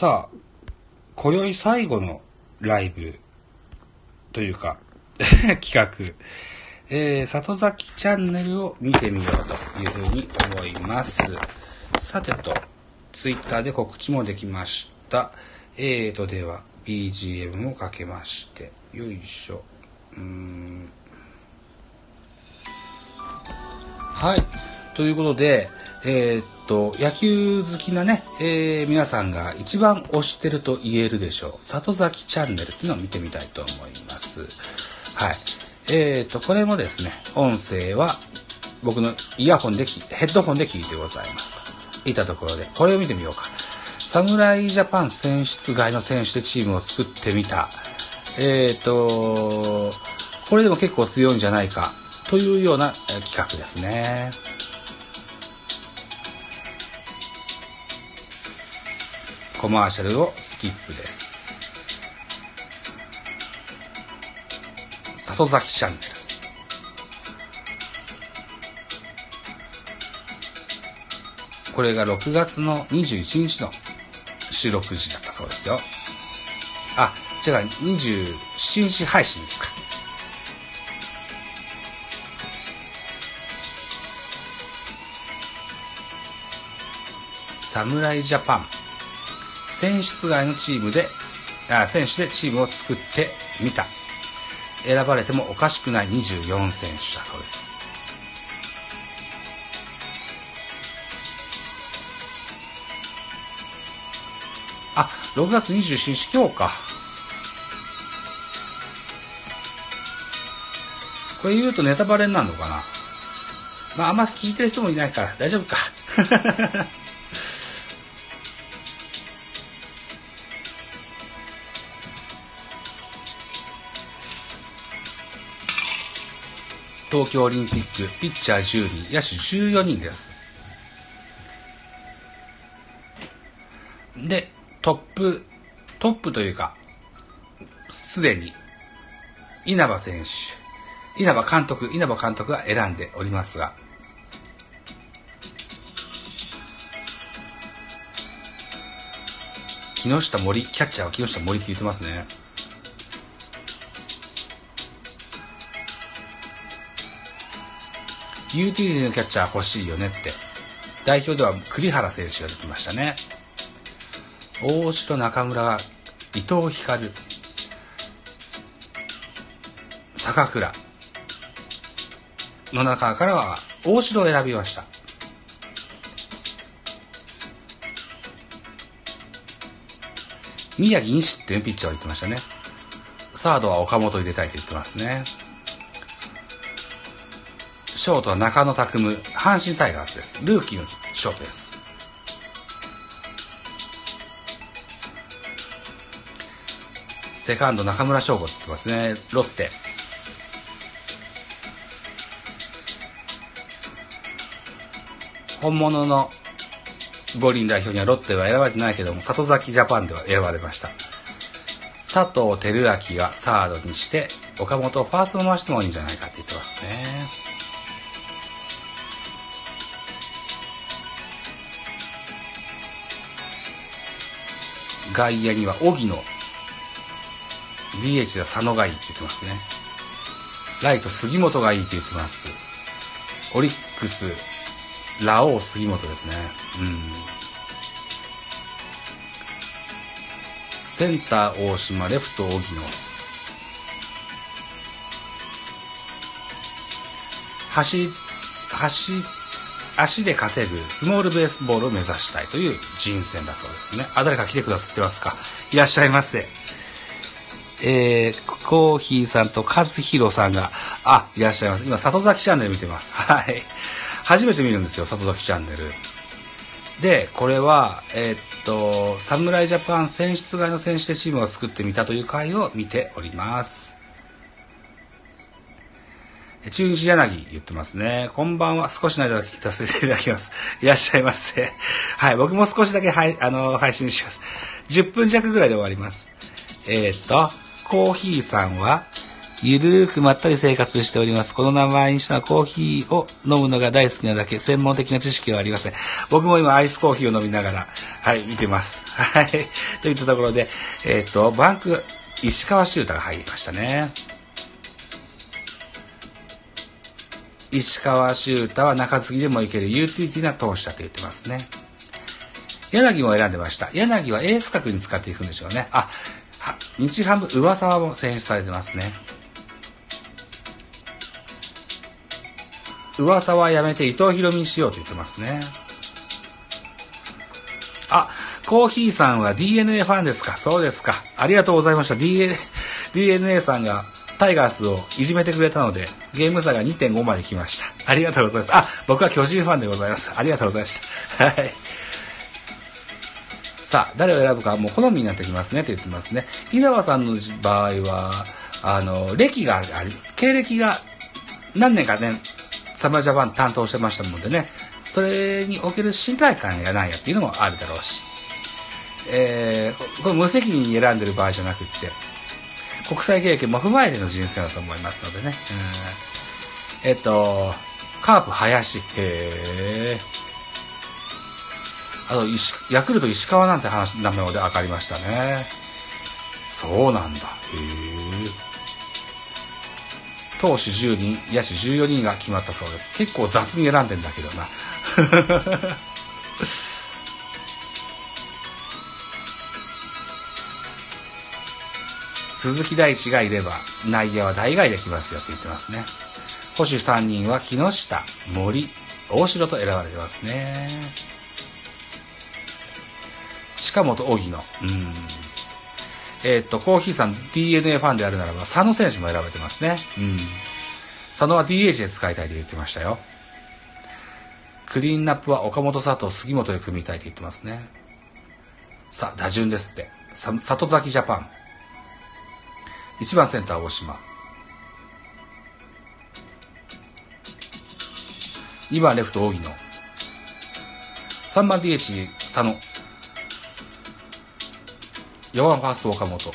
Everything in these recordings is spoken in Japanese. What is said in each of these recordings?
さあ、今宵最後のライブというか、企画、えー、里崎チャンネルを見てみようというふうに思います。さてと、ツイッターで告知もできました。えーと、では、BGM をかけまして、よいしょ。うん。はい。ということで、えーっと、野球好きなね、えー皆さんが一番推してると言えるでしょう。里崎チャンネルっていうのを見てみたいと思います。はい。えーと、これもですね、音声は僕のイヤホンで、ヘッドホンで聞いてございますと。いったところで、これを見てみようか。侍ジャパン選出外の選手でチームを作ってみた。えーっと、これでも結構強いんじゃないかというような企画ですね。マーシャルをスキップです。里崎チャンネル。これが6月の21日の収録時だったそうですよ。あ、違う、27日配信ですか。侍ジャパン。選出外のチームで、選手でチームを作ってみた。選ばれてもおかしくない24選手だそうです。あ、6月27日今日か。これ言うとネタバレになるのかなまああんま聞いてる人もいないから大丈夫か。東京オリンピック、ピッチャー10人、野手14人です。で、トップ、トップというか、すでに、稲葉選手、稲葉監督、稲葉監督が選んでおりますが、木下森、キャッチャーは木下森って言ってますね。ユーティリティのキャッチャー欲しいよねって。代表では栗原選手が出てましたね。大城中村が伊藤光、坂倉の中からは大城を選びました。宮城西ってピッチャーを言ってましたね。サードは岡本入れたいと言ってますね。ショートは中野拓夢、阪神タイガースです。ルーキーのショートです。セカンド中村翔吾って言ってますね。ロッテ。本物の五輪代表にはロッテは選ばれてないけども、里崎ジャパンでは選ばれました。佐藤輝明がサードにして、岡本をファースト回してもいいんじゃないかって言ってますね。外野には荻野。DH では佐野がいいって言ってますね。ライト杉本がいいって言ってます。オリックスラオウ杉本ですね。うん。センター大島レフト荻野。走走足で稼ぐスモールベースボールを目指したいという人選だそうですね。あ、誰か来てくださってますか？いらっしゃいませ。えー、コーヒーさんと和弘さんが、あ、いらっしゃいます。今、里崎チャンネル見てます。はい。初めて見るんですよ、里崎チャンネル。で、これは、えーっと、侍ジャパン選出外の選手でチームを作ってみたという回を見ております。中日柳言ってますね。こんばんは。少しの間だけ聞かせていただきます。いらっしゃいませ。はい。僕も少しだけはい、あの、配信します。10分弱ぐらいで終わります。えー、っと、コーヒーさんは、ゆるーくまったり生活しております。この名前にしたコーヒーを飲むのが大好きなだけ、専門的な知識はありません。僕も今アイスコーヒーを飲みながら、はい、見てます。はい。といったところで、えっ、と、バンク、石川修太が入りましたね。石川修太は中継ぎでもいけるユーティリティな投手だと言ってますね。柳も選んでました。柳はエース格に使っていくんでしょうね。あ、日ハム上沢も選出されてますね。上沢はやめて伊藤博美にしようと言ってますね。あ、コーヒーさんは DNA ファンですか？そうですか。ありがとうございました。DNA、DNA さんがタイガースをいじめてくれたので、ゲーム差が2.5まで来ました。ありがとうございます。あ、僕は巨人ファンでございます。ありがとうございました。はい。さあ、誰を選ぶかもう好みになってきますねと言ってますね。伊沢さんの場合は、あの、歴があり、経歴が何年かね、サムラジャパン担当してましたのでね、それにおける信頼感やなんやっていうのもあるだろうし、えー、これ無責任に選んでる場合じゃなくって、国際経験も踏まえての人生だと思いますのでね。うん、えっと、カープ林。へえ。あと、ヤクルト石川なんて話、名前で分かりましたね。そうなんだ。へえ。投手10人、野手14人が決まったそうです。結構雑に選んでんだけどな。鈴木大地がいれば、内野は大概できますよって言ってますね。保守3人は木下、森、大城と選ばれてますね。近本、荻野。うん。えー、っと、コーヒーさん DNA ファンであるならば、佐野選手も選ばれてますね。うん。佐野は DH で使いたいと言ってましたよ。クリーンナップは岡本佐藤、杉本で組みたいと言ってますね。さあ、打順ですって。里崎ジャパン。1番センター大島。2番レフト荻野。3番 DH 佐野。4番ファースト岡本。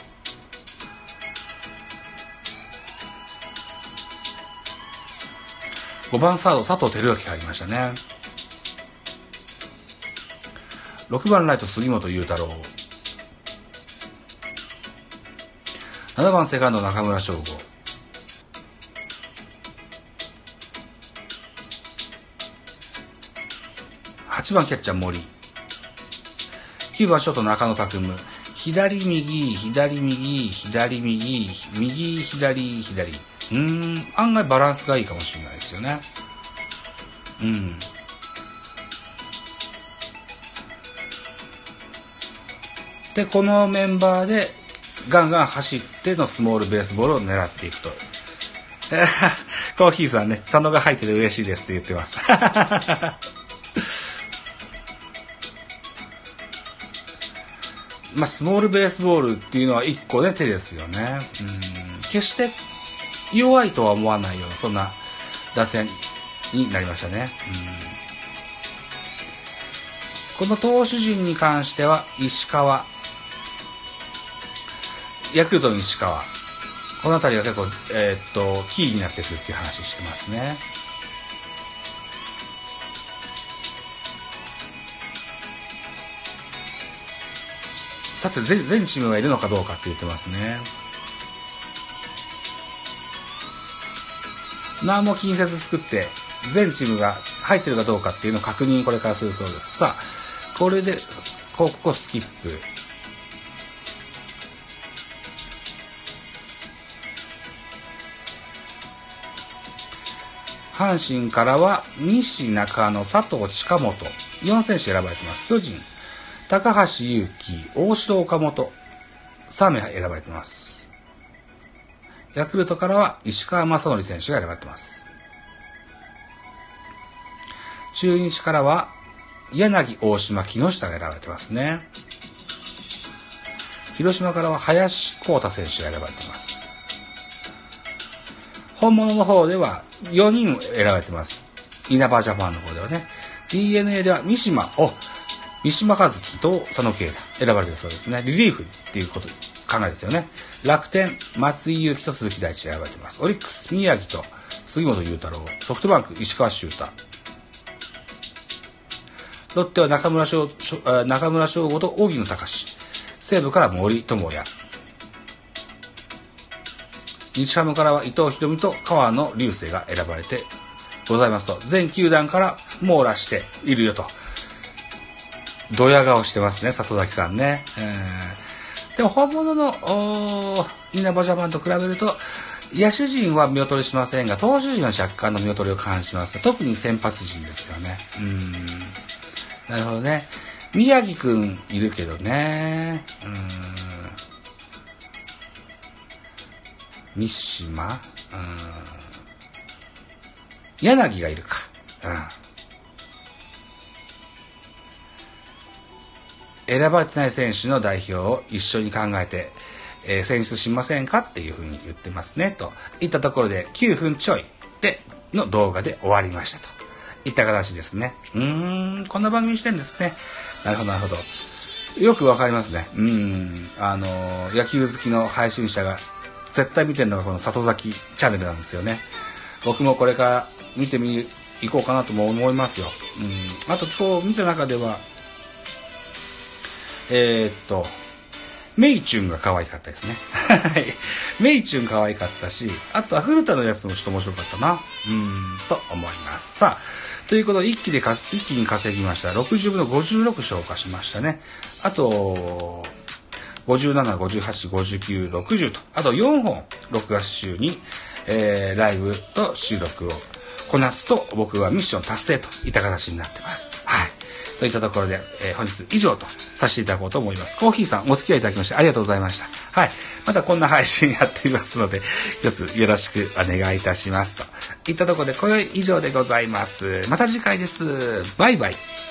5番サード佐藤輝明入りましたね。6番ライト杉本裕太郎。7番セカンド中村翔吾。8番キャッチャー森。9番ショート中野拓夢。左右、左右、左右、右、左、左。うん、案外バランスがいいかもしれないですよね。うん。で、このメンバーでガンガン走ってのスモールベースボールを狙っていくと。コーヒーさんね、佐野が入ってて嬉しいですって言ってます。まあ、スモールベースボールっていうのは一個で手ですよね。うん決して弱いとは思わないような、そんな打線になりましたね。うんこの投手陣に関しては、石川、ヤクルトの石川。この辺りが結構、えー、っと、キーになってくるっていう話してますね。さて全、全チームがいるのかどうかって言ってますね。何も近接作って、全チームが入ってるかどうかっていうのを確認これからするそうです。さあ、これで、ここスキップ。阪神からは西中野、佐藤近本、4選手選ばれてます。巨人、高橋祐希、大城岡本、3名選ばれてます。ヤクルトからは石川正則選手が選ばれてます。中日からは柳、大島、木下が選ばれてますね。広島からは林光太選手が選ばれています。本物の方では4人選ばれてます。稲葉ジャパンの方ではね。DNA では三島、お、三島和樹と佐野慶太。選ばれてるそうですね。リリーフっていうこと、考えですよね。楽天、松井裕樹と鈴木大地選ばれてます。オリックス、宮城と杉本裕太郎。ソフトバンク、石川修太。ロッテは中村翔、中村翔吾と荻野隆。西武から森友哉。日ハムからは伊藤博美と川野流星が選ばれてございますと、全球団から網羅しているよと。ドヤ顔してますね、里崎さんね。えー、でも本物の、稲葉ジャパンと比べると、野手陣は見劣りしませんが、投手陣は若干の見劣りを感じます。特に先発陣ですよね。うん。なるほどね。宮城くんいるけどね。うん。三島？うん。柳がいるか。うん。選ばれてない選手の代表を一緒に考えて、えー、選出しませんかっていうふうに言ってますね。といったところで9分ちょいでの動画で終わりましたといった形ですね。うーん、こんな番組してるんですね。なるほど、なるほど。よくわかりますね。うん。あのー、野球好きの配信者が絶対見てるのがこの里崎チャンネルなんですよね。僕もこれから見てみ、行こうかなとも思いますよ。うん。あと今日見た中では、えー、っと、メイチュンが可愛かったですね。はい。メイチュン可愛かったし、あとは古田のやつもちょっと面白かったな。うん、と思います。さあ、ということで一気でか、一気に稼ぎました。60分の56消化しましたね。あと、57、58、59、60と、あと4本、6月週に、えー、ライブと収録をこなすと、僕はミッション達成といった形になってます。はい。といったところで、えー、本日以上とさせていただこうと思います。コーヒーさん、お付き合いいただきましてありがとうございました。はい。またこんな配信やっていますので、一つよろしくお願いいたします。といったところで、今宵以上でございます。また次回です。バイバイ。